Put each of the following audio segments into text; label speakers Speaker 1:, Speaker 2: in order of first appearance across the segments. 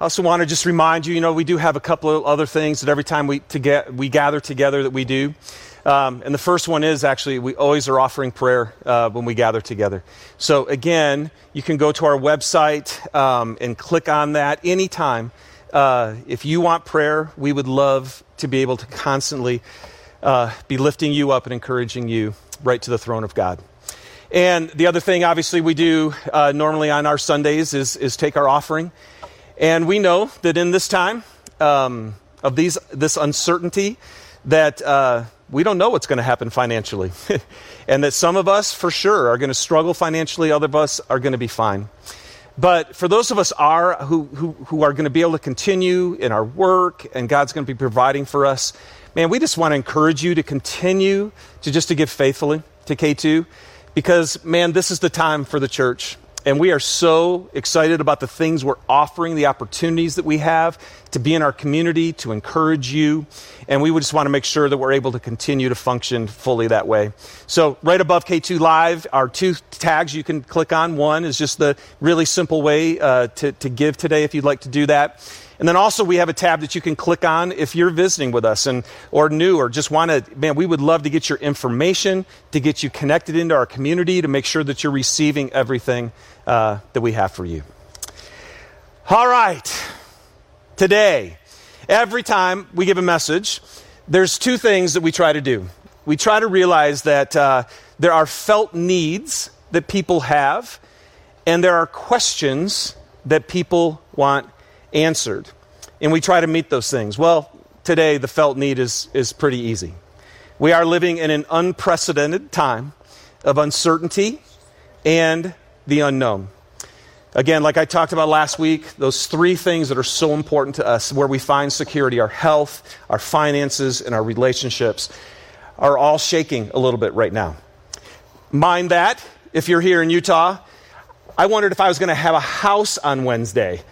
Speaker 1: I also want to just remind you, you know, we do have a couple of other things that every time we, to get, we gather together that we do. Um, and the first one is actually, we always are offering prayer uh, when we gather together. So again, you can go to our website um, and click on that anytime. Uh, if you want prayer, we would love to be able to constantly uh, be lifting you up and encouraging you right to the throne of God. And the other thing, obviously, we do uh, normally on our Sundays is, is take our offering. And we know that in this time um, of these, this uncertainty, that uh, we don't know what's going to happen financially. and that some of us, for sure, are going to struggle financially, other of us are going to be fine. But for those of us are, who, who, who are going to be able to continue in our work and God's going to be providing for us, man, we just want to encourage you to continue to just to give faithfully to K2 because, man, this is the time for the church. And we are so excited about the things we're offering, the opportunities that we have to be in our community, to encourage you. And we just want to make sure that we're able to continue to function fully that way. So, right above K2 Live are two tags you can click on. One is just the really simple way uh, to, to give today if you'd like to do that. And then also we have a tab that you can click on if you're visiting with us and or new or just want to man, we would love to get your information, to get you connected into our community, to make sure that you're receiving everything uh, that we have for you. All right. Today, every time we give a message, there's two things that we try to do. We try to realize that uh, there are felt needs that people have, and there are questions that people want answered. And we try to meet those things. Well, today the felt need is, is pretty easy. We are living in an unprecedented time of uncertainty and the unknown. Again, like I talked about last week, those three things that are so important to us where we find security our health, our finances, and our relationships are all shaking a little bit right now. Mind that, if you're here in Utah, I wondered if I was going to have a house on Wednesday.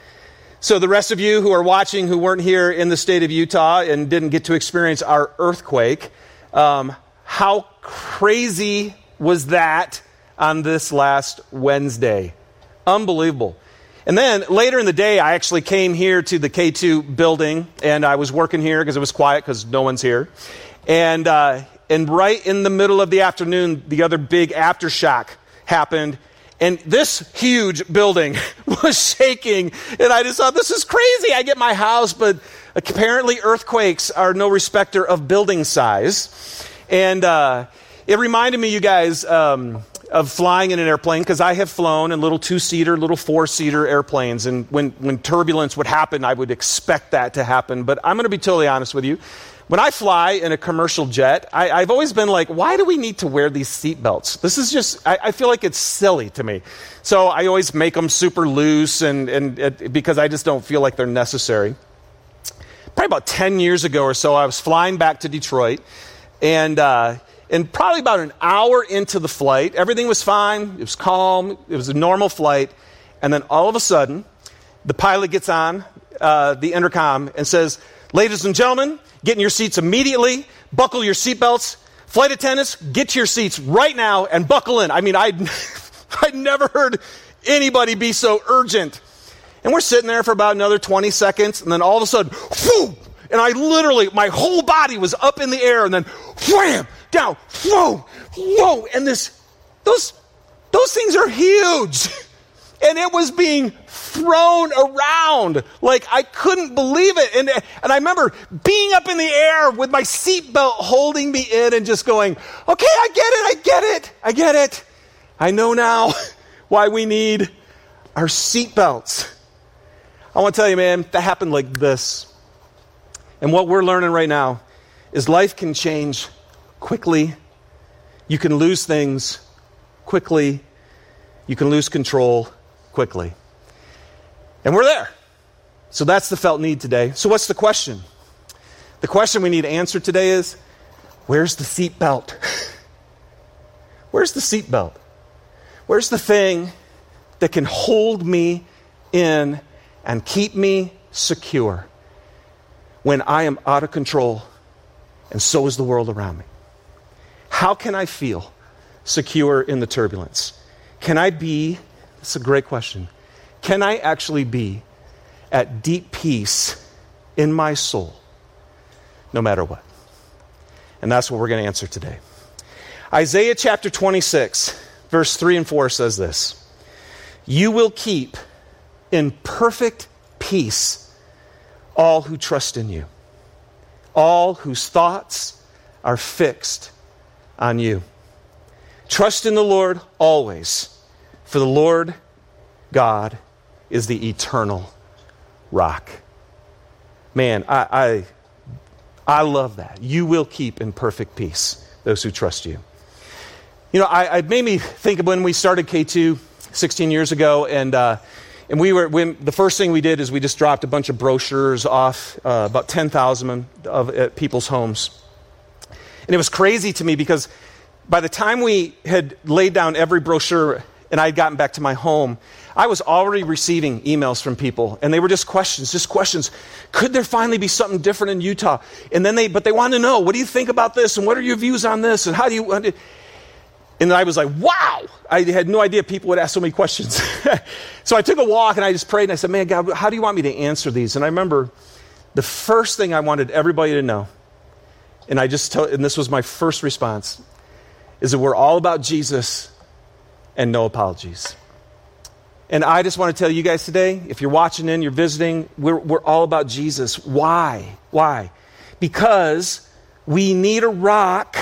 Speaker 1: So, the rest of you who are watching who weren't here in the state of Utah and didn't get to experience our earthquake, um, how crazy was that on this last Wednesday? Unbelievable. And then later in the day, I actually came here to the K2 building and I was working here because it was quiet because no one's here. And, uh, and right in the middle of the afternoon, the other big aftershock happened and this huge building was shaking. And I just thought, this is crazy. I get my house, but apparently earthquakes are no respecter of building size. And uh, it reminded me, you guys, um, of flying in an airplane because I have flown in little two seater, little four seater airplanes. And when, when turbulence would happen, I would expect that to happen. But I'm going to be totally honest with you. When I fly in a commercial jet, I, have always been like, why do we need to wear these seatbelts? This is just, I, I, feel like it's silly to me. So I always make them super loose and, and it, because I just don't feel like they're necessary. Probably about 10 years ago or so, I was flying back to Detroit and, uh, and probably about an hour into the flight, everything was fine. It was calm. It was a normal flight. And then all of a sudden, the pilot gets on uh, the intercom and says, Ladies and gentlemen, get in your seats immediately, buckle your seatbelts. Flight attendants, get to your seats right now and buckle in. I mean, I'd, I'd never heard anybody be so urgent. And we're sitting there for about another 20 seconds, and then all of a sudden, whoo! And I literally, my whole body was up in the air, and then wham! Down, whoa, whoa! And this, those, those things are huge. And it was being thrown around. Like I couldn't believe it. And, and I remember being up in the air with my seatbelt holding me in and just going, okay, I get it, I get it, I get it. I know now why we need our seatbelts. I want to tell you, man, that happened like this. And what we're learning right now is life can change quickly. You can lose things quickly. You can lose control quickly. And we're there. So that's the felt need today. So, what's the question? The question we need answered today is where's the seatbelt? where's the seatbelt? Where's the thing that can hold me in and keep me secure when I am out of control and so is the world around me? How can I feel secure in the turbulence? Can I be, it's a great question, can I actually be at deep peace in my soul, no matter what? And that's what we're going to answer today. Isaiah chapter 26, verse 3 and 4 says this You will keep in perfect peace all who trust in you, all whose thoughts are fixed on you. Trust in the Lord always, for the Lord God is the eternal rock. Man, I, I, I love that. You will keep in perfect peace those who trust you. You know, I, I made me think of when we started K2 16 years ago, and, uh, and we were, when, the first thing we did is we just dropped a bunch of brochures off, uh, about 10,000 of at people's homes. And it was crazy to me because by the time we had laid down every brochure and I had gotten back to my home, I was already receiving emails from people, and they were just questions, just questions. Could there finally be something different in Utah? And then they, but they wanted to know, what do you think about this? And what are your views on this? And how do you, and then I was like, wow! I had no idea people would ask so many questions. so I took a walk and I just prayed and I said, man, God, how do you want me to answer these? And I remember the first thing I wanted everybody to know, and I just told, and this was my first response is that we're all about Jesus and no apologies. And I just want to tell you guys today if you're watching in, you're visiting, we're, we're all about Jesus. Why? Why? Because we need a rock.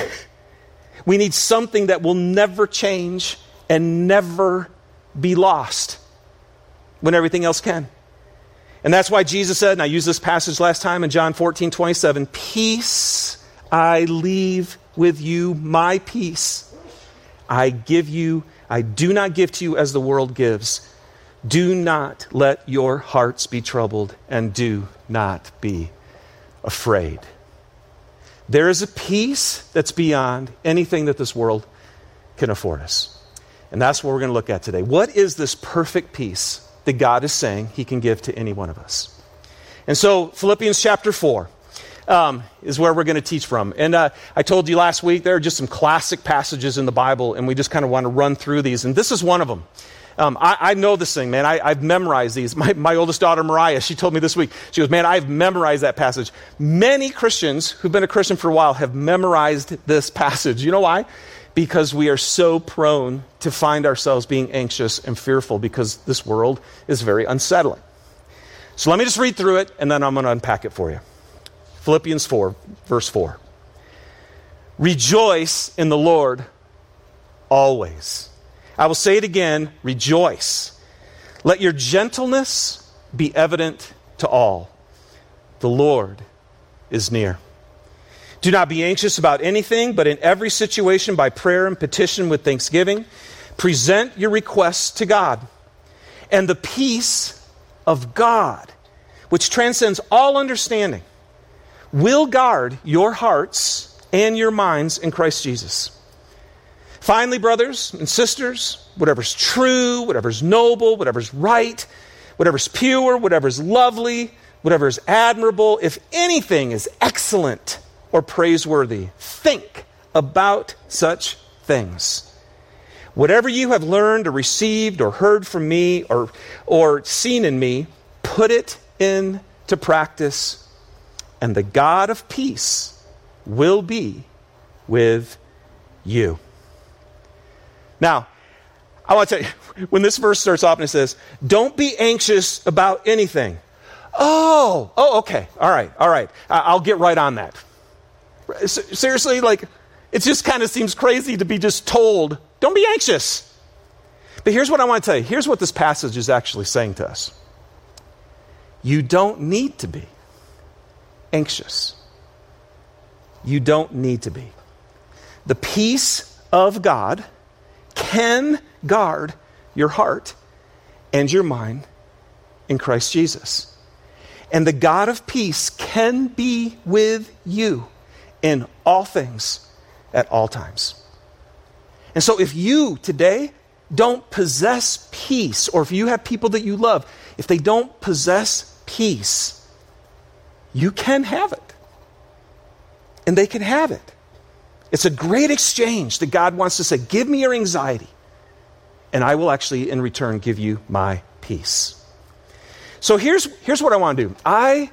Speaker 1: We need something that will never change and never be lost when everything else can. And that's why Jesus said, and I used this passage last time in John 14, 27, Peace I leave with you my peace. I give you, I do not give to you as the world gives. Do not let your hearts be troubled, and do not be afraid. There is a peace that's beyond anything that this world can afford us. And that's what we're going to look at today. What is this perfect peace that God is saying He can give to any one of us? And so, Philippians chapter 4 um, is where we're going to teach from. And uh, I told you last week there are just some classic passages in the Bible, and we just kind of want to run through these. And this is one of them. Um, I, I, know this thing, man. I, have memorized these. My, my oldest daughter, Mariah, she told me this week, she goes, Man, I've memorized that passage. Many Christians who've been a Christian for a while have memorized this passage. You know why? Because we are so prone to find ourselves being anxious and fearful because this world is very unsettling. So let me just read through it, and then I'm going to unpack it for you. Philippians 4, verse 4. Rejoice in the Lord always. I will say it again rejoice. Let your gentleness be evident to all. The Lord is near. Do not be anxious about anything, but in every situation, by prayer and petition with thanksgiving, present your requests to God. And the peace of God, which transcends all understanding, will guard your hearts and your minds in Christ Jesus. Finally, brothers and sisters, whatever's true, whatever's noble, whatever's right, whatever's pure, whatever's lovely, whatever's admirable, if anything is excellent or praiseworthy, think about such things. Whatever you have learned or received or heard from me or, or seen in me, put it into practice and the God of peace will be with you. Now, I want to tell you, when this verse starts off and it says, Don't be anxious about anything. Oh, oh, okay. All right, all right. I'll get right on that. Seriously, like, it just kind of seems crazy to be just told, Don't be anxious. But here's what I want to tell you. Here's what this passage is actually saying to us. You don't need to be anxious. You don't need to be. The peace of God can guard your heart and your mind in Christ Jesus. And the God of peace can be with you in all things at all times. And so if you today don't possess peace, or if you have people that you love, if they don't possess peace, you can have it. And they can have it. It's a great exchange that God wants to say, Give me your anxiety, and I will actually, in return, give you my peace. So here's, here's what I want to do. I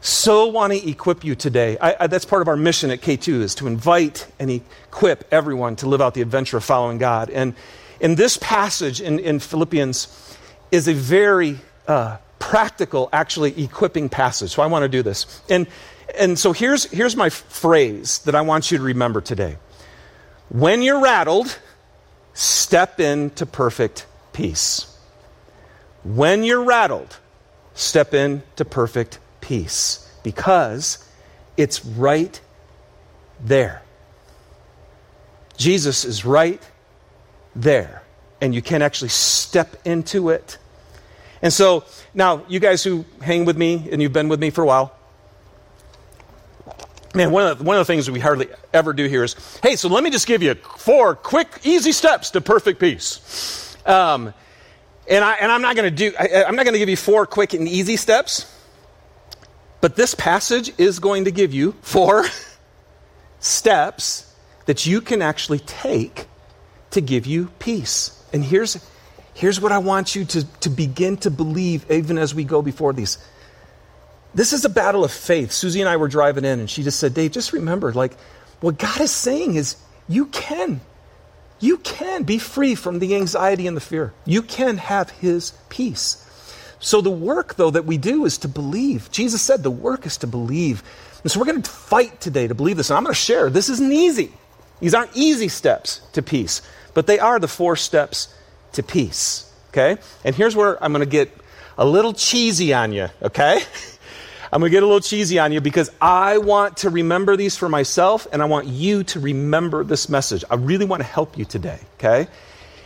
Speaker 1: so want to equip you today. I, I, that's part of our mission at K2 is to invite and equip everyone to live out the adventure of following God. And in this passage in, in Philippians is a very uh, practical, actually equipping passage. So I want to do this. And, and so here's, here's my phrase that I want you to remember today. When you're rattled, step into perfect peace. When you're rattled, step into perfect peace because it's right there. Jesus is right there, and you can actually step into it. And so, now, you guys who hang with me and you've been with me for a while, man, one of, the, one of the things we hardly ever do here is hey, so let me just give you four quick, easy steps to perfect peace. Um, and, I, and I'm not going to do, I, I'm not going to give you four quick and easy steps. But this passage is going to give you four steps that you can actually take to give you peace. And here's, here's what I want you to, to begin to believe even as we go before these. This is a battle of faith. Susie and I were driving in, and she just said, Dave, just remember, like, what God is saying is you can. You can be free from the anxiety and the fear. You can have His peace. So the work, though, that we do is to believe. Jesus said the work is to believe. And so we're going to fight today to believe this. And I'm going to share this isn't easy. These aren't easy steps to peace, but they are the four steps to peace. Okay? And here's where I'm going to get a little cheesy on you, okay? I'm going to get a little cheesy on you because I want to remember these for myself and I want you to remember this message. I really want to help you today, okay?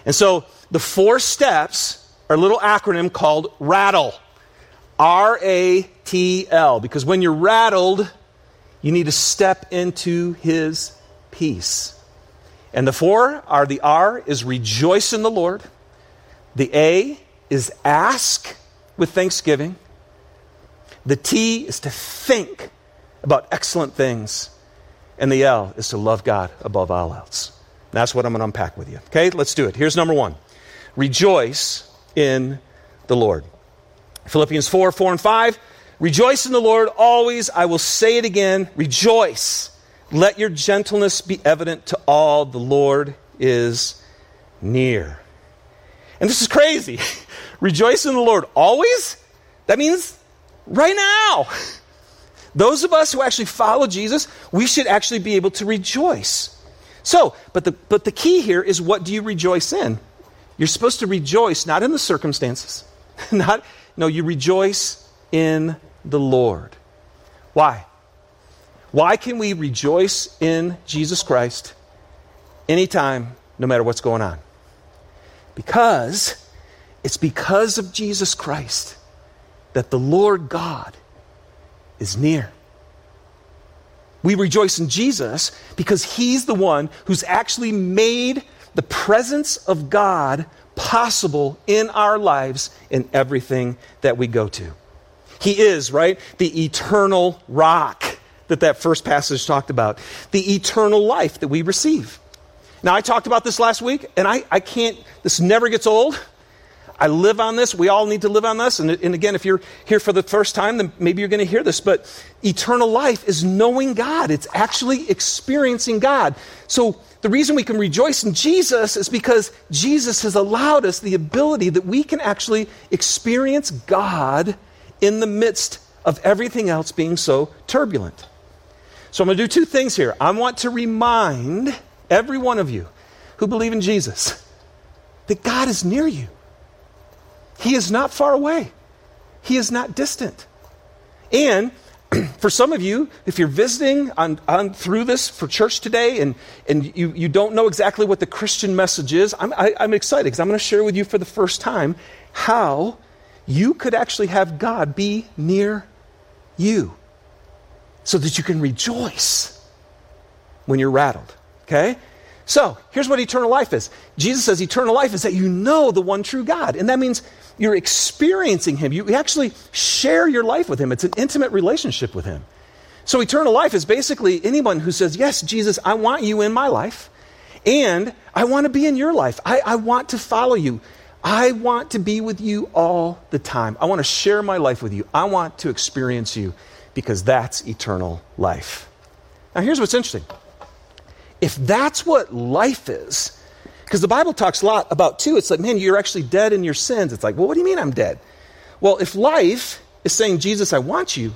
Speaker 1: And so the four steps are a little acronym called RATTLE. R A T L. Because when you're rattled, you need to step into his peace. And the four are the R is rejoice in the Lord. The A is ask with thanksgiving. The T is to think about excellent things. And the L is to love God above all else. That's what I'm going to unpack with you. Okay, let's do it. Here's number one Rejoice in the Lord. Philippians 4 4 and 5. Rejoice in the Lord always. I will say it again. Rejoice. Let your gentleness be evident to all. The Lord is near. And this is crazy. Rejoice in the Lord always? That means right now. Those of us who actually follow Jesus, we should actually be able to rejoice. So, but the, but the key here is what do you rejoice in? You're supposed to rejoice not in the circumstances. not no, you rejoice in the Lord. Why? Why can we rejoice in Jesus Christ anytime, no matter what's going on? Because it's because of Jesus Christ that the Lord God is near. We rejoice in Jesus because He's the one who's actually made the presence of God possible in our lives in everything that we go to. He is, right? The eternal rock that that first passage talked about, the eternal life that we receive. Now, I talked about this last week, and I, I can't, this never gets old. I live on this. We all need to live on this. And, and again, if you're here for the first time, then maybe you're going to hear this. But eternal life is knowing God, it's actually experiencing God. So, the reason we can rejoice in Jesus is because Jesus has allowed us the ability that we can actually experience God in the midst of everything else being so turbulent. So I'm going to do two things here. I want to remind every one of you who believe in Jesus that God is near you. He is not far away. He is not distant. And for some of you, if you're visiting on, on, through this for church today and, and you, you don't know exactly what the Christian message is, I'm, I, i am excited because I'm going to share with you for the first time how you could actually have God be near you so that you can rejoice when you're rattled. Okay? So, here's what eternal life is Jesus says eternal life is that you know the one true God. And that means you're experiencing Him. You actually share your life with Him. It's an intimate relationship with Him. So, eternal life is basically anyone who says, Yes, Jesus, I want you in my life, and I want to be in your life. I, I want to follow you. I want to be with you all the time. I want to share my life with you. I want to experience you because that's eternal life. Now, here's what's interesting. If that's what life is, because the Bible talks a lot about, too, it's like, man, you're actually dead in your sins. It's like, well, what do you mean I'm dead? Well, if life is saying, Jesus, I want you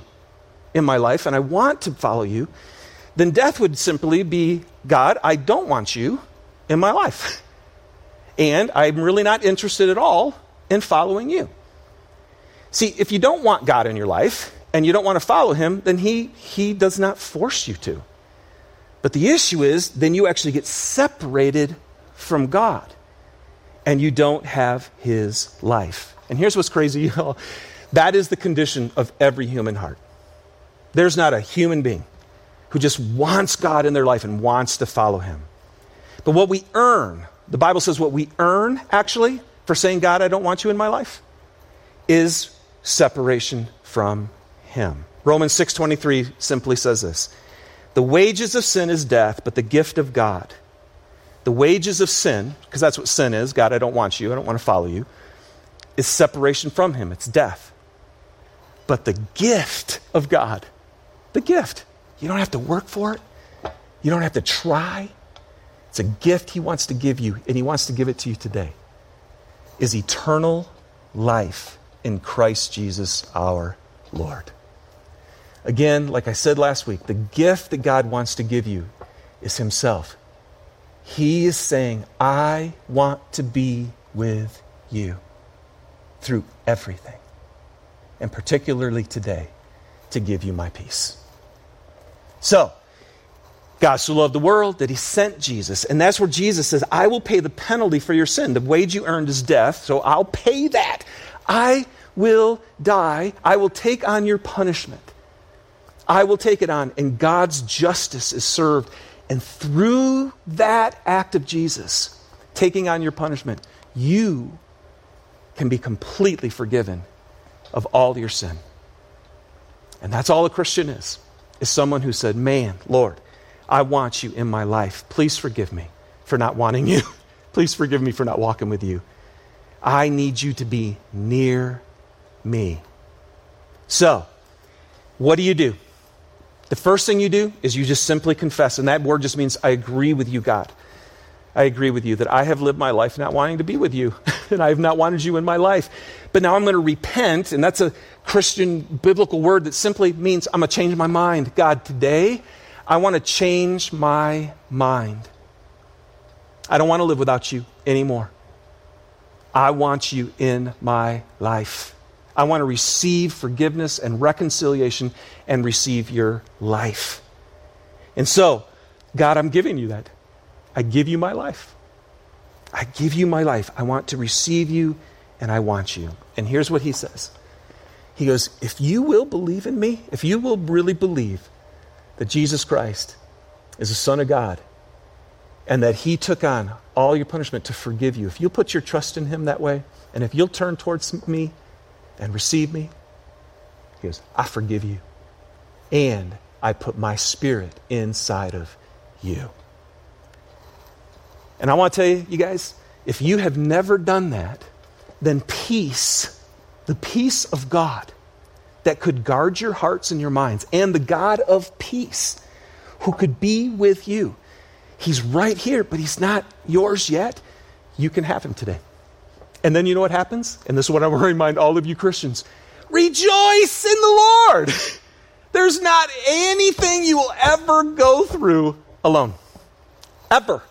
Speaker 1: in my life and I want to follow you, then death would simply be, God, I don't want you in my life. And I'm really not interested at all in following you. See, if you don't want God in your life and you don't want to follow him, then he, he does not force you to. But the issue is, then you actually get separated from God and you don't have his life. And here's what's crazy, y'all. That is the condition of every human heart. There's not a human being who just wants God in their life and wants to follow him. But what we earn, the Bible says what we earn actually for saying, God, I don't want you in my life, is separation from him. Romans 6:23 simply says this. The wages of sin is death, but the gift of God. The wages of sin, because that's what sin is, God, I don't want you, I don't want to follow you, is separation from him. It's death. But the gift of God, the gift, you don't have to work for it. You don't have to try. It's a gift He wants to give you, and He wants to give it to you today. Is eternal life in Christ Jesus our Lord. Again, like I said last week, the gift that God wants to give you is Himself. He is saying, I want to be with you through everything, and particularly today, to give you my peace. So, God so loved the world that he sent Jesus. And that's where Jesus says, I will pay the penalty for your sin. The wage you earned is death, so I'll pay that. I will die. I will take on your punishment. I will take it on, and God's justice is served. And through that act of Jesus, taking on your punishment, you can be completely forgiven of all your sin. And that's all a Christian is, is someone who said, Man, Lord, I want you in my life. Please forgive me for not wanting you. Please forgive me for not walking with you. I need you to be near me. So, what do you do? The first thing you do is you just simply confess, and that word just means I agree with you, God. I agree with you that I have lived my life not wanting to be with you, and I have not wanted you in my life. But now I'm going to repent, and that's a Christian biblical word that simply means I'm going to change my mind. God, today I want to change my mind. I don't want to live without you anymore. I want you in my life. I want to receive forgiveness and reconciliation and receive your life. And so, God, I'm giving you that. I give you my life. I give you my life. I want to receive you and I want you. And here's what he says He goes, If you will believe in me, if you will really believe that Jesus Christ is the Son of God and that He took on all your punishment to forgive you, if you'll put your trust in Him that way, and if you'll turn towards me and receive me, He goes, I forgive you. And I put my spirit inside of you. And I want to tell you, you guys, if you have never done that, then peace, the peace of God, that could guard your hearts and your minds, and the God of peace who could be with you. He's right here, but he's not yours yet. You can have him today. And then you know what happens? And this is what I want to remind all of you Christians rejoice in the Lord. There's not anything you will ever go through alone. Ever.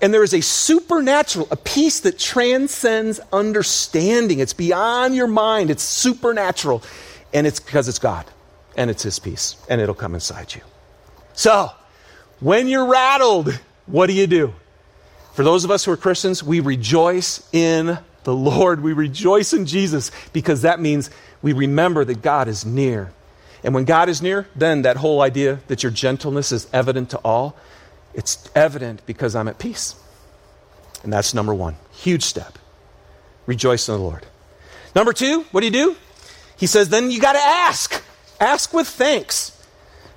Speaker 1: And there is a supernatural, a peace that transcends understanding. It's beyond your mind, it's supernatural. And it's because it's God and it's His peace, and it'll come inside you. So, when you're rattled, what do you do? For those of us who are Christians, we rejoice in the Lord. We rejoice in Jesus because that means we remember that God is near. And when God is near, then that whole idea that your gentleness is evident to all, it's evident because I'm at peace. And that's number one. Huge step. Rejoice in the Lord. Number two, what do you do? He says, then you got to ask. Ask with thanks.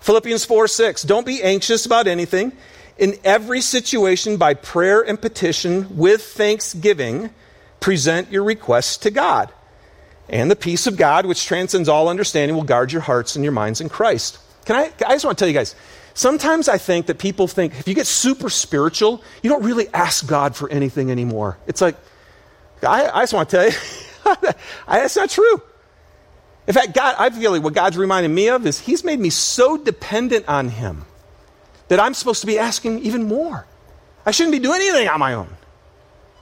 Speaker 1: Philippians 4 6. Don't be anxious about anything. In every situation, by prayer and petition, with thanksgiving, present your requests to God. And the peace of God, which transcends all understanding, will guard your hearts and your minds in Christ. Can I, I just want to tell you guys, sometimes I think that people think if you get super spiritual, you don't really ask God for anything anymore. It's like, I, I just want to tell you, that's not true. In fact, God, I feel like what God's reminding me of is He's made me so dependent on Him that I'm supposed to be asking even more. I shouldn't be doing anything on my own.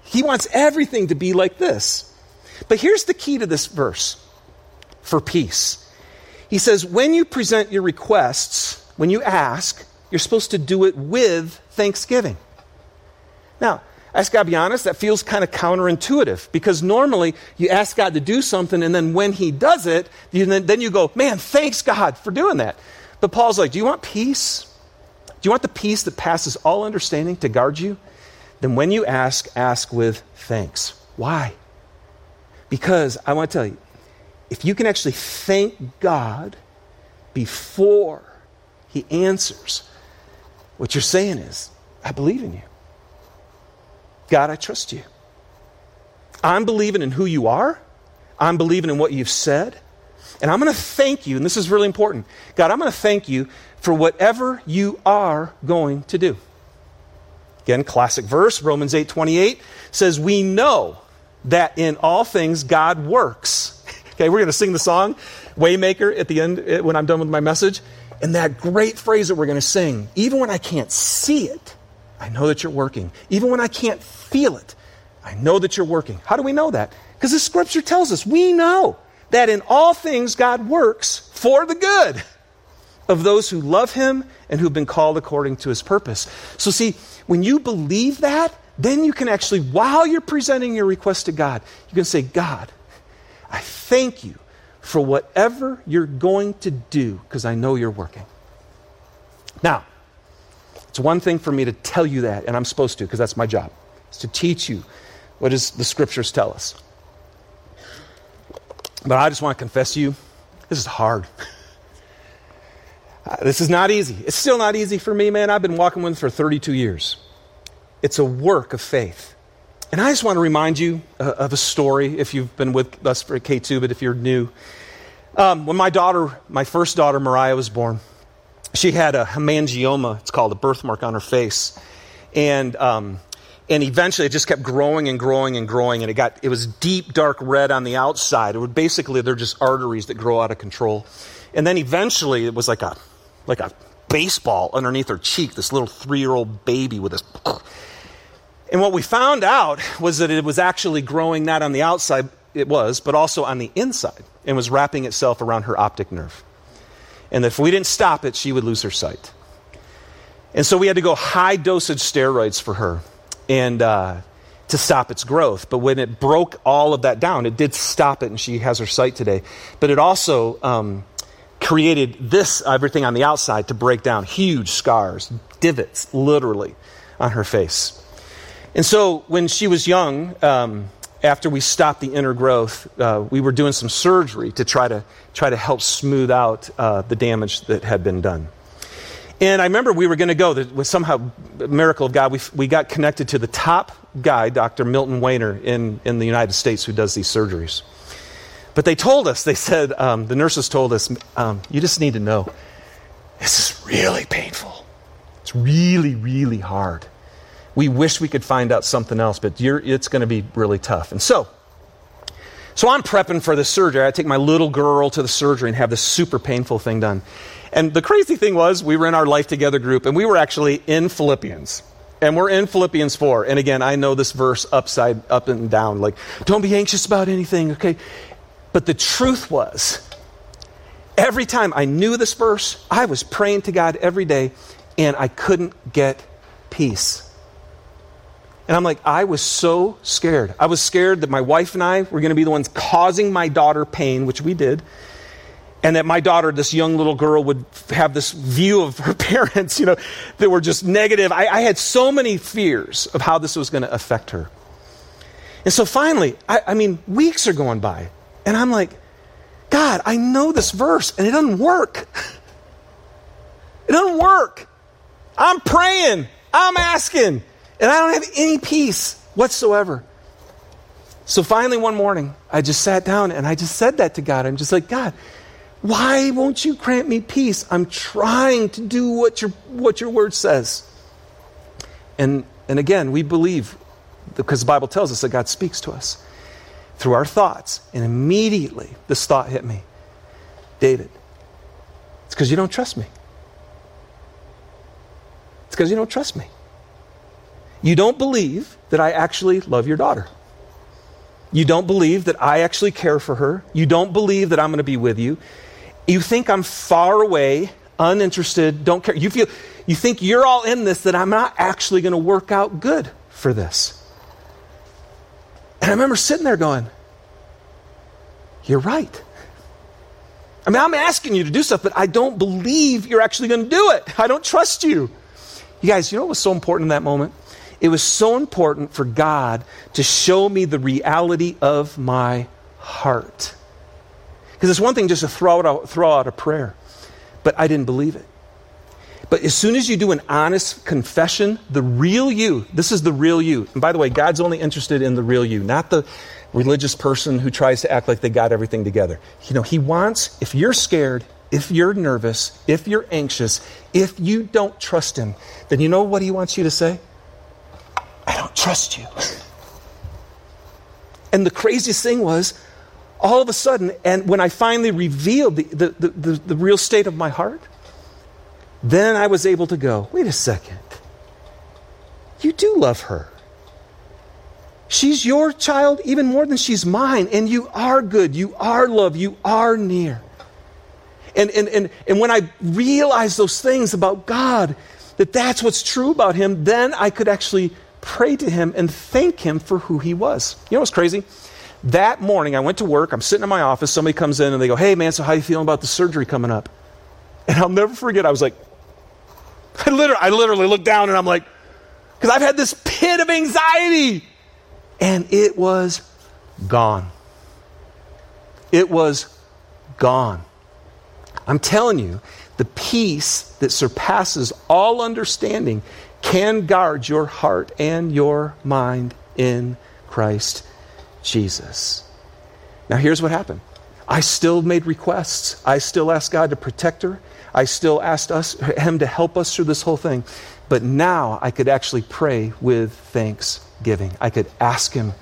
Speaker 1: He wants everything to be like this. But here's the key to this verse for peace. He says, when you present your requests, when you ask, you're supposed to do it with thanksgiving. Now, I just gotta be honest, that feels kind of counterintuitive because normally you ask God to do something and then when He does it, you, then, then you go, man, thanks God for doing that. But Paul's like, do you want peace? Do you want the peace that passes all understanding to guard you? Then when you ask, ask with thanks. Why? Because I want to tell you, if you can actually thank God before He answers, what you're saying is, I believe in you. God, I trust you. I'm believing in who you are. I'm believing in what you've said. And I'm going to thank you, and this is really important. God, I'm going to thank you for whatever you are going to do. Again, classic verse, Romans 8 28 says, We know that in all things God works. okay, we're going to sing the song, Waymaker, at the end eh, when I'm done with my message. And that great phrase that we're going to sing, even when I can't see it, I know that you're working. Even when I can't feel it, I know that you're working. How do we know that? Because the scripture tells us we know that in all things God works for the good of those who love him and who've been called according to his purpose. So, see, when you believe that, then you can actually, while you're presenting your request to God, you can say, God, I thank you for whatever you're going to do because I know you're working. Now, it's one thing for me to tell you that, and I'm supposed to because that's my job, is to teach you what does the scriptures tell us. But I just want to confess to you, this is hard. this is not easy. It's still not easy for me, man. I've been walking with for 32 years. It's a work of faith. And I just want to remind you uh, of a story if you've been with us for K2, but if you're new. Um, when my daughter, my first daughter, Mariah, was born, she had a hemangioma, it's called a birthmark on her face. And, um, and eventually it just kept growing and growing and growing and it got it was deep dark red on the outside it would basically they're just arteries that grow out of control and then eventually it was like a like a baseball underneath her cheek this little three-year-old baby with this and what we found out was that it was actually growing not on the outside, it was, but also on the inside, and was wrapping itself around her optic nerve. And if we didn't stop it, she would lose her sight. And so we had to go high dosage steroids for her and uh, to stop its growth. But when it broke all of that down, it did stop it, and she has her sight today. But it also um, created this, everything on the outside, to break down huge scars, divots, literally, on her face. And so when she was young, um, after we stopped the inner growth, uh, we were doing some surgery to try to try to help smooth out uh, the damage that had been done. And I remember we were going to go. With somehow, miracle of God, we, we got connected to the top guy, Dr. Milton Waner, in, in the United States, who does these surgeries. But they told us, they said, um, the nurses told us, um, you just need to know, this is really painful. It's really, really hard we wish we could find out something else, but it's going to be really tough. And so, so I'm prepping for the surgery. I take my little girl to the surgery and have this super painful thing done. And the crazy thing was, we were in our Life Together group, and we were actually in Philippians. And we're in Philippians 4. And again, I know this verse upside, up and down. Like, don't be anxious about anything, okay? But the truth was, every time I knew this verse, I was praying to God every day, and I couldn't get peace. And I'm like, I was so scared. I was scared that my wife and I were going to be the ones causing my daughter pain, which we did. And that my daughter, this young little girl, would have this view of her parents, you know, that were just negative. I, I had so many fears of how this was going to affect her. And so finally, I, I mean, weeks are going by. And I'm like, God, I know this verse, and it doesn't work. It doesn't work. I'm praying, I'm asking. And I don't have any peace whatsoever. So finally, one morning, I just sat down and I just said that to God. I'm just like, God, why won't you grant me peace? I'm trying to do what your, what your word says. And, and again, we believe, because the Bible tells us that God speaks to us through our thoughts. And immediately, this thought hit me David, it's because you don't trust me. It's because you don't trust me. You don't believe that I actually love your daughter. You don't believe that I actually care for her. You don't believe that I'm going to be with you. You think I'm far away, uninterested, don't care. You feel you think you're all in this that I'm not actually going to work out good for this. And I remember sitting there going, You're right. I mean, I'm asking you to do stuff, but I don't believe you're actually going to do it. I don't trust you. You guys, you know what was so important in that moment? It was so important for God to show me the reality of my heart. Because it's one thing just to throw out, throw out a prayer, but I didn't believe it. But as soon as you do an honest confession, the real you, this is the real you. And by the way, God's only interested in the real you, not the religious person who tries to act like they got everything together. You know, He wants, if you're scared, if you're nervous, if you're anxious, if you don't trust Him, then you know what He wants you to say? I don't trust you. And the craziest thing was, all of a sudden, and when I finally revealed the, the, the, the, real state of my heart, then I was able to go, wait a second. You do love her. She's your child even more than she's mine, and you are good. You are loved. You are near. And, and, and, and when I realized those things about God, that that's what's true about Him, then I could actually pray to Him and thank Him for who He was. You know what's crazy? That morning, I went to work. I'm sitting in my office. Somebody comes in and they go, Hey, man, so how you feeling about the surgery coming up? And I'll never forget, I was like, I literally, I literally looked down and I'm like, because I've had this pit of anxiety. And it was gone. It was gone. I'm telling you, the peace that surpasses all understanding can guard your heart and your mind in Christ Jesus. Now, here's what happened I still made requests, I still asked God to protect her. I still asked us, him to help us through this whole thing. But now I could actually pray with thanksgiving. I could ask him,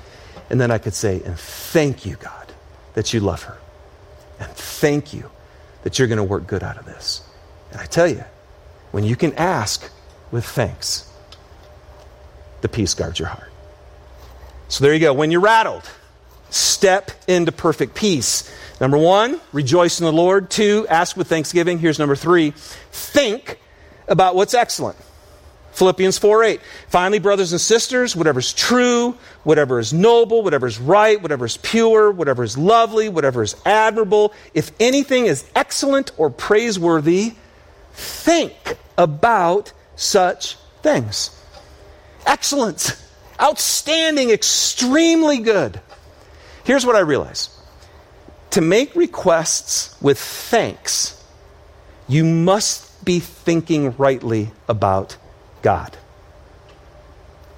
Speaker 1: and then I could say, and thank you, God, that you love her. And thank you that you're going to work good out of this. And I tell you, when you can ask with thanks, the peace guards your heart. So there you go. When you're rattled, step into perfect peace. Number one, rejoice in the Lord. Two, ask with thanksgiving. Here's number three, think about what's excellent. Philippians 4 8. Finally, brothers and sisters, whatever is true, whatever is noble, whatever is right, whatever is pure, whatever is lovely, whatever is admirable, if anything is excellent or praiseworthy, think about such things. Excellence, outstanding, extremely good. Here's what I realize to make requests with thanks, you must be thinking rightly about God.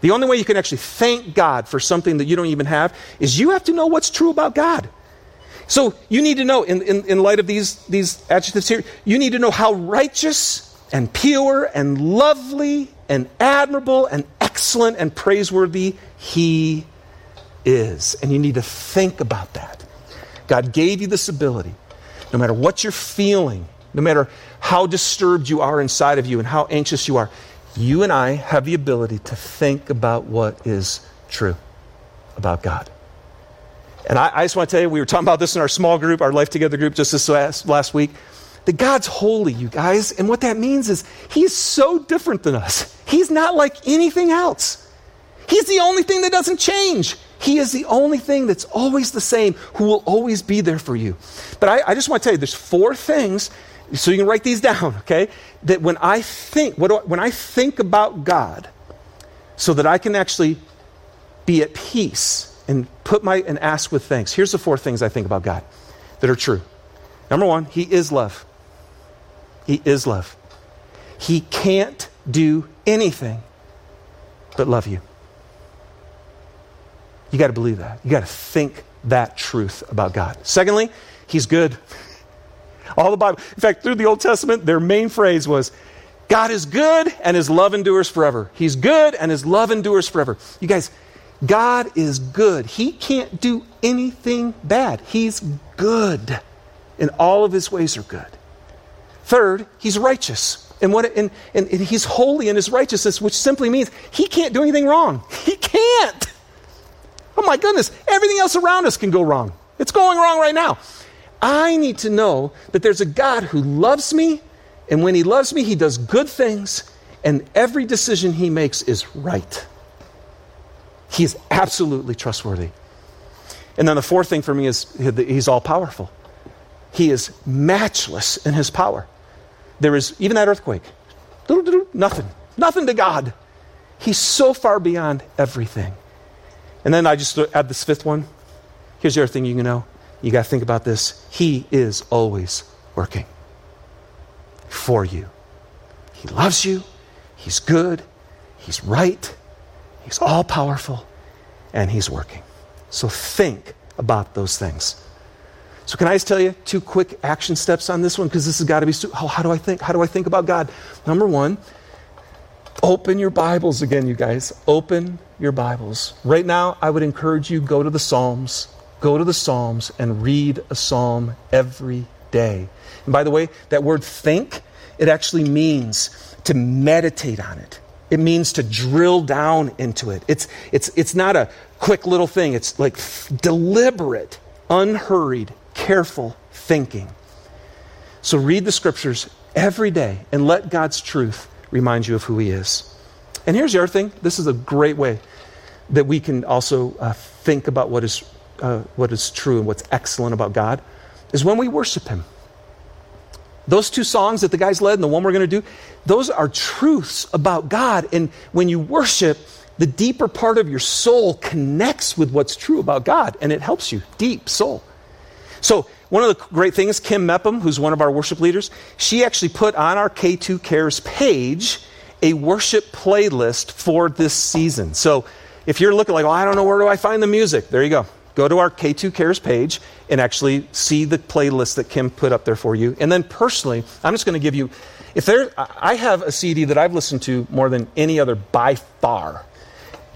Speaker 1: The only way you can actually thank God for something that you don't even have is you have to know what's true about God. So you need to know, in, in, in light of these, these adjectives here, you need to know how righteous and pure and lovely and admirable and excellent and praiseworthy He is. And you need to think about that. God gave you this ability. No matter what you're feeling, no matter how disturbed you are inside of you and how anxious you are, you and I have the ability to think about what is true about God. And I, I just want to tell you, we were talking about this in our small group, our Life Together group, just this last, last week. That God's holy, you guys. And what that means is He's so different than us. He's not like anything else. He's the only thing that doesn't change. He is the only thing that's always the same, who will always be there for you. But I, I just want to tell you, there's four things, so you can write these down, okay? That when I think, I, when I think about God, so that I can actually be at peace and put my and ask with thanks. Here's the four things I think about God that are true. Number one, He is love. He is love. He can't do anything but love you. You got to believe that. You got to think that truth about God. Secondly, He's good. All the Bible, in fact, through the Old Testament, their main phrase was, God is good and his love endures forever. He's good and his love endures forever. You guys, God is good. He can't do anything bad. He's good. And all of his ways are good. Third, he's righteous. And, what, and, and, and he's holy in his righteousness, which simply means he can't do anything wrong. He can't. Oh my goodness, everything else around us can go wrong. It's going wrong right now. I need to know that there's a God who loves me, and when he loves me, he does good things, and every decision he makes is right. He is absolutely trustworthy. And then the fourth thing for me is he's all powerful. He is matchless in his power. There is, even that earthquake, nothing, nothing to God. He's so far beyond everything. And then I just add this fifth one. Here's the other thing you can know. You got to think about this. He is always working for you. He loves you. He's good. He's right. He's all powerful. And He's working. So think about those things. So, can I just tell you two quick action steps on this one? Because this has got to be. How, how do I think? How do I think about God? Number one, Open your Bibles again, you guys. Open your Bibles. Right now, I would encourage you go to the Psalms. Go to the Psalms and read a psalm every day. And by the way, that word think, it actually means to meditate on it. It means to drill down into it. It's, it's, it's not a quick little thing, it's like deliberate, unhurried, careful thinking. So read the scriptures every day and let God's truth remind you of who He is. And here's the other thing this is a great way that we can also uh, think about what is, uh, what is true and what's excellent about God is when we worship Him. Those two songs that the guys led and the one we're going to do, those are truths about God. And when you worship, the deeper part of your soul connects with what's true about God and it helps you, deep soul. So one of the great things, Kim Mepham, who's one of our worship leaders, she actually put on our K2 Cares page a worship playlist for this season. So if you're looking like, oh, I don't know where do I find the music, there you go. Go to our K2 Cares page and actually see the playlist that Kim put up there for you. And then personally, I'm just going to give you, if there, I have a CD that I've listened to more than any other by far.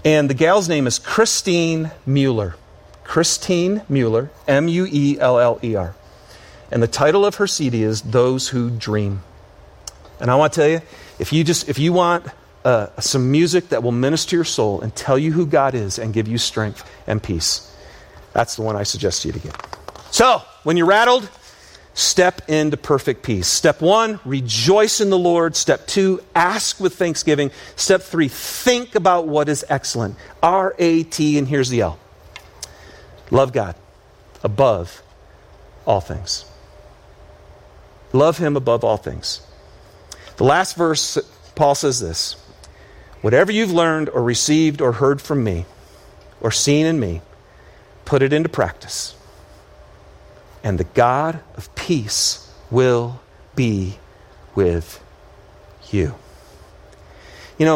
Speaker 1: And the gal's name is Christine Mueller. Christine Mueller, M U E L L E R. And the title of her CD is Those Who Dream. And I want to tell you, if you just if you want uh, some music that will minister your soul and tell you who God is and give you strength and peace, that's the one I suggest you to get. So, when you're rattled, step into perfect peace. Step one, rejoice in the Lord. Step two, ask with thanksgiving. Step three, think about what is excellent. R A T, and here's the L. Love God above all things. Love Him above all things. The last verse, Paul says this Whatever you've learned or received or heard from me or seen in me, put it into practice. And the God of peace will be with you. You know,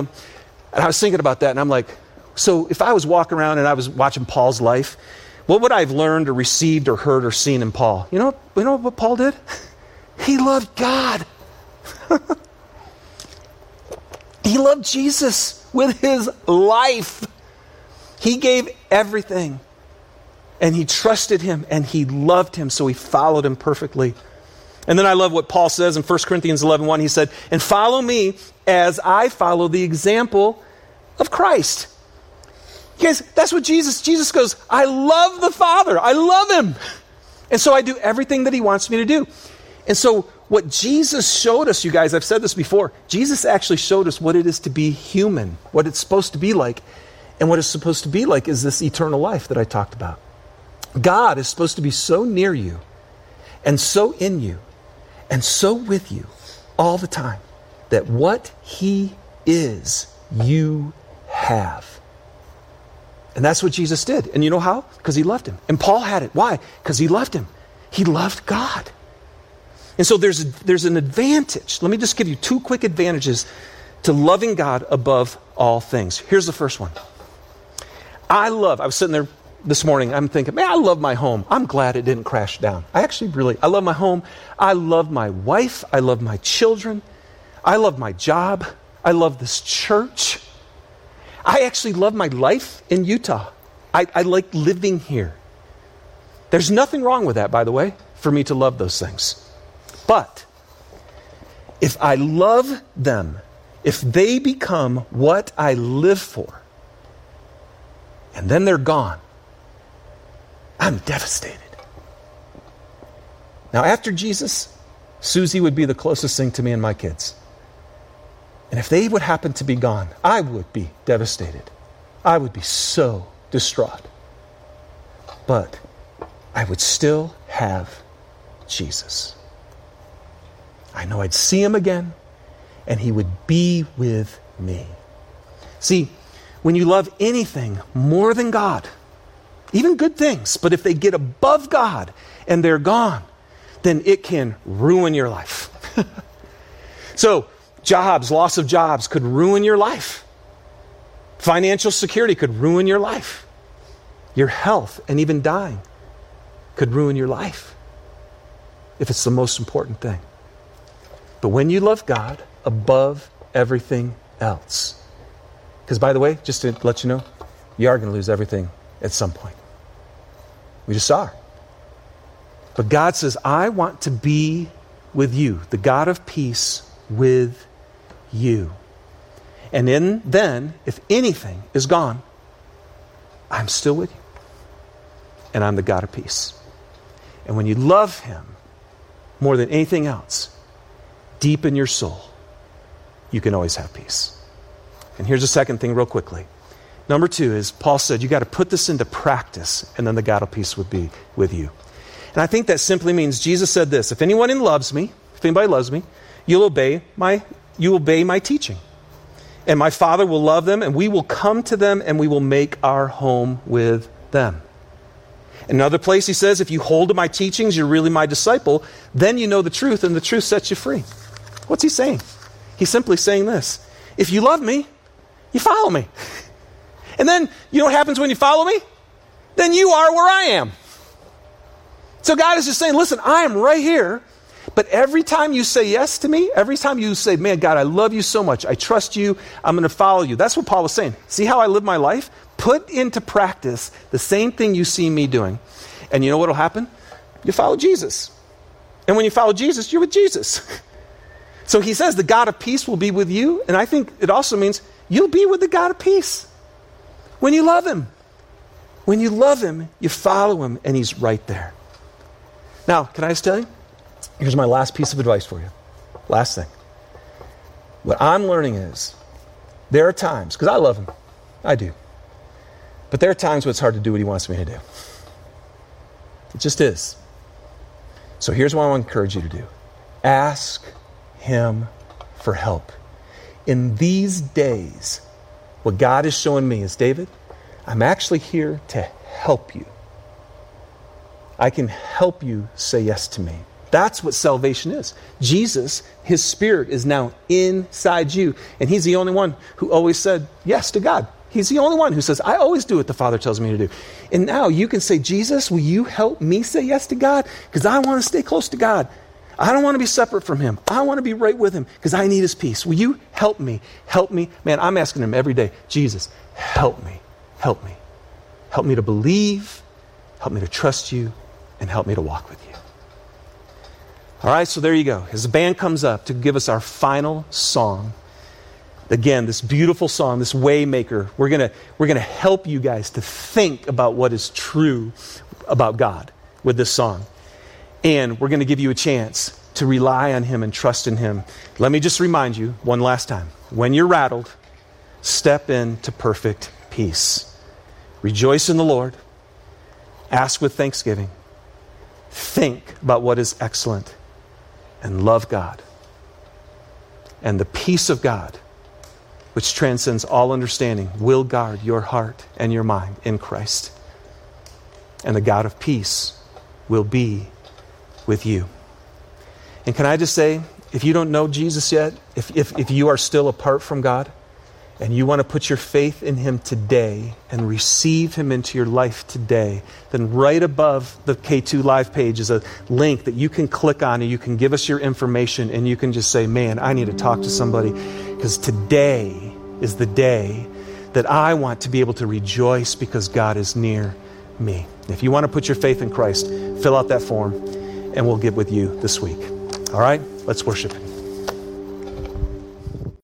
Speaker 1: and I was thinking about that and I'm like, so if I was walking around and I was watching Paul's life, what would I have learned or received or heard or seen in Paul? You know, you know what Paul did? He loved God. he loved Jesus with his life. He gave everything. And he trusted him and he loved him, so he followed him perfectly. And then I love what Paul says in 1 Corinthians 11 1. He said, And follow me as I follow the example of Christ. Guys, that's what Jesus, Jesus goes, I love the Father. I love him. And so I do everything that he wants me to do. And so what Jesus showed us, you guys, I've said this before, Jesus actually showed us what it is to be human, what it's supposed to be like. And what it's supposed to be like is this eternal life that I talked about. God is supposed to be so near you and so in you and so with you all the time that what he is, you have. And that's what Jesus did. And you know how? Because he loved him. And Paul had it. Why? Because he loved him. He loved God. And so there's, there's an advantage. Let me just give you two quick advantages to loving God above all things. Here's the first one I love, I was sitting there this morning, I'm thinking, man, I love my home. I'm glad it didn't crash down. I actually really, I love my home. I love my wife. I love my children. I love my job. I love this church. I actually love my life in Utah. I, I like living here. There's nothing wrong with that, by the way, for me to love those things. But if I love them, if they become what I live for, and then they're gone, I'm devastated. Now, after Jesus, Susie would be the closest thing to me and my kids. And if they would happen to be gone, I would be devastated. I would be so distraught. But I would still have Jesus. I know I'd see him again, and he would be with me. See, when you love anything more than God, even good things, but if they get above God and they're gone, then it can ruin your life. so, jobs, loss of jobs could ruin your life. Financial security could ruin your life. Your health and even dying could ruin your life if it's the most important thing. But when you love God above everything else, because by the way, just to let you know, you are going to lose everything at some point. We just are. But God says, I want to be with you, the God of peace with you. And in then, if anything is gone, I'm still with you. And I'm the God of peace. And when you love him more than anything else, deep in your soul, you can always have peace. And here's a second thing, real quickly. Number two is Paul said, you got to put this into practice, and then the God of peace would be with you. And I think that simply means Jesus said this if anyone loves me, if anybody loves me, you'll obey my, you obey my teaching. And my Father will love them, and we will come to them, and we will make our home with them. Another place he says, if you hold to my teachings, you're really my disciple, then you know the truth, and the truth sets you free. What's he saying? He's simply saying this If you love me, you follow me. And then, you know what happens when you follow me? Then you are where I am. So God is just saying, listen, I am right here. But every time you say yes to me, every time you say, man, God, I love you so much. I trust you. I'm going to follow you. That's what Paul was saying. See how I live my life? Put into practice the same thing you see me doing. And you know what will happen? You follow Jesus. And when you follow Jesus, you're with Jesus. so he says the God of peace will be with you. And I think it also means you'll be with the God of peace when you love Him. When you love Him, you follow Him, and He's right there. Now, can I just tell you? Here's my last piece of advice for you. Last thing. What I'm learning is there are times, because I love Him, I do. But there are times when it's hard to do what He wants me to do. It just is. So here's what I want to encourage you to do ask Him for help. In these days, what God is showing me is David, I'm actually here to help you. I can help you say yes to me. That's what salvation is. Jesus, his spirit is now inside you, and he's the only one who always said yes to God. He's the only one who says, I always do what the Father tells me to do. And now you can say, Jesus, will you help me say yes to God? Because I want to stay close to God. I don't want to be separate from him. I want to be right with him because I need his peace. Will you help me? Help me. Man, I'm asking him every day, Jesus, help me. Help me. Help me to believe. Help me to trust you. And help me to walk with you. All right, so there you go. As the band comes up to give us our final song, again, this beautiful song, this Waymaker, we're going we're going to help you guys to think about what is true about God with this song. And we're going to give you a chance to rely on Him and trust in Him. Let me just remind you one last time when you're rattled, step into perfect peace. Rejoice in the Lord, ask with thanksgiving, think about what is excellent, and love God. And the peace of God, which transcends all understanding, will guard your heart and your mind in Christ. And the God of peace will be with you. And can I just say, if you don't know Jesus yet, if, if, if you are still apart from God, and you want to put your faith in Him today and receive Him into your life today, then right above the K2 Live page is a link that you can click on and you can give us your information and you can just say, Man, I need to talk to somebody because today is the day that I want to be able to rejoice because God is near me. If you want to put your faith in Christ, fill out that form and we'll get with you this week. All right? Let's worship Him.